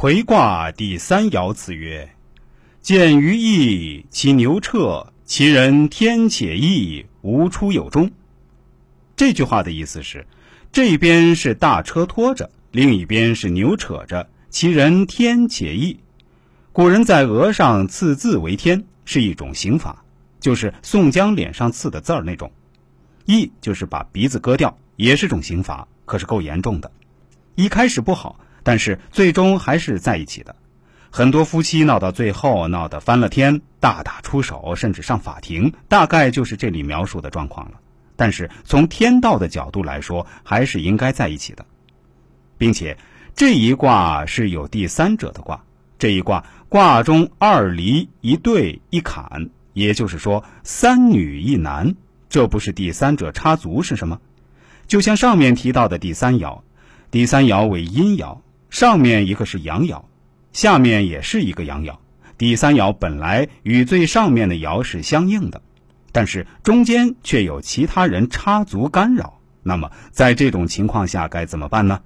魁卦第三爻辞曰：“见于义，其牛彻，其人天且义，无出有终。”这句话的意思是，这边是大车拖着，另一边是牛扯着，其人天且义。古人在额上刺字为天，是一种刑法，就是宋江脸上刺的字儿那种。义就是把鼻子割掉，也是种刑罚，可是够严重的。一开始不好。但是最终还是在一起的，很多夫妻闹到最后闹得翻了天，大打出手，甚至上法庭，大概就是这里描述的状况了。但是从天道的角度来说，还是应该在一起的，并且这一卦是有第三者的卦，这一卦卦中二离一对一坎，也就是说三女一男，这不是第三者插足是什么？就像上面提到的第三爻，第三爻为阴爻。上面一个是阳爻，下面也是一个阳爻。第三爻本来与最上面的爻是相应的，但是中间却有其他人插足干扰。那么在这种情况下该怎么办呢？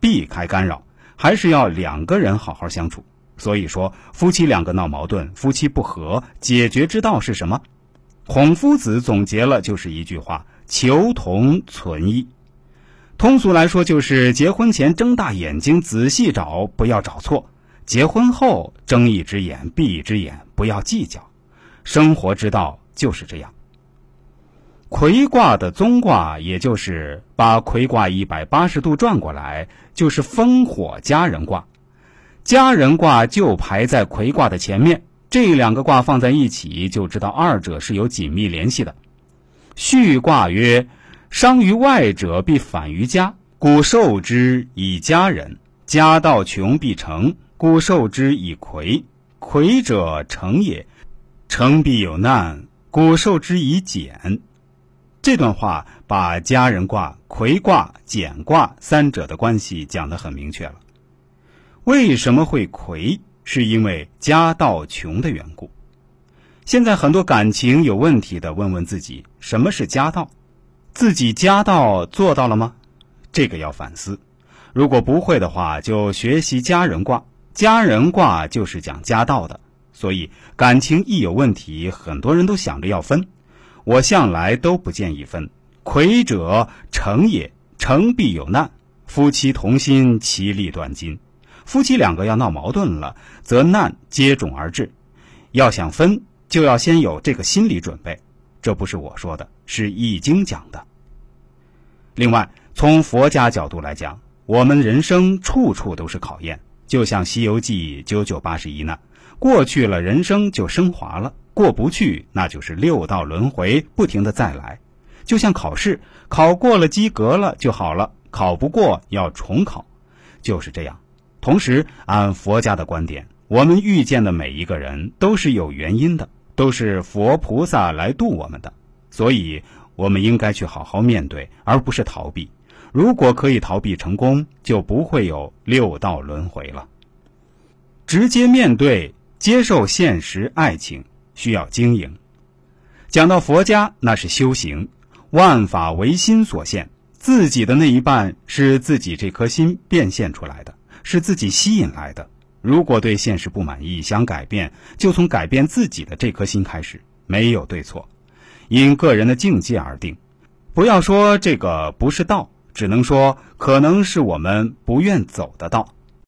避开干扰，还是要两个人好好相处。所以说，夫妻两个闹矛盾，夫妻不和，解决之道是什么？孔夫子总结了就是一句话：求同存异。通俗来说，就是结婚前睁大眼睛仔细找，不要找错；结婚后睁一只眼闭一只眼，不要计较。生活之道就是这样。魁卦的宗卦，也就是把魁卦一百八十度转过来，就是烽火佳人卦。佳人卦就排在魁卦的前面，这两个卦放在一起，就知道二者是有紧密联系的。序卦曰。伤于外者，必反于家，故受之以家人；家道穷，必成，故受之以魁。魁者成也，成必有难，故受之以简。这段话把家人卦、魁卦、简卦三者的关系讲得很明确了。为什么会魁？是因为家道穷的缘故。现在很多感情有问题的，问问自己，什么是家道？自己家道做到了吗？这个要反思。如果不会的话，就学习家人卦。家人卦就是讲家道的，所以感情一有问题，很多人都想着要分。我向来都不建议分。魁者成也，成必有难。夫妻同心，其利断金。夫妻两个要闹矛盾了，则难接踵而至。要想分，就要先有这个心理准备。这不是我说的，是《易经》讲的。另外，从佛家角度来讲，我们人生处处都是考验，就像《西游记》九九八十一难，过去了人生就升华了，过不去那就是六道轮回，不停的再来。就像考试，考过了及格了就好了，考不过要重考，就是这样。同时，按佛家的观点，我们遇见的每一个人都是有原因的，都是佛菩萨来度我们的，所以。我们应该去好好面对，而不是逃避。如果可以逃避成功，就不会有六道轮回了。直接面对、接受现实，爱情需要经营。讲到佛家，那是修行，万法唯心所现，自己的那一半是自己这颗心变现出来的，是自己吸引来的。如果对现实不满意，想改变，就从改变自己的这颗心开始，没有对错。因个人的境界而定，不要说这个不是道，只能说可能是我们不愿走的道。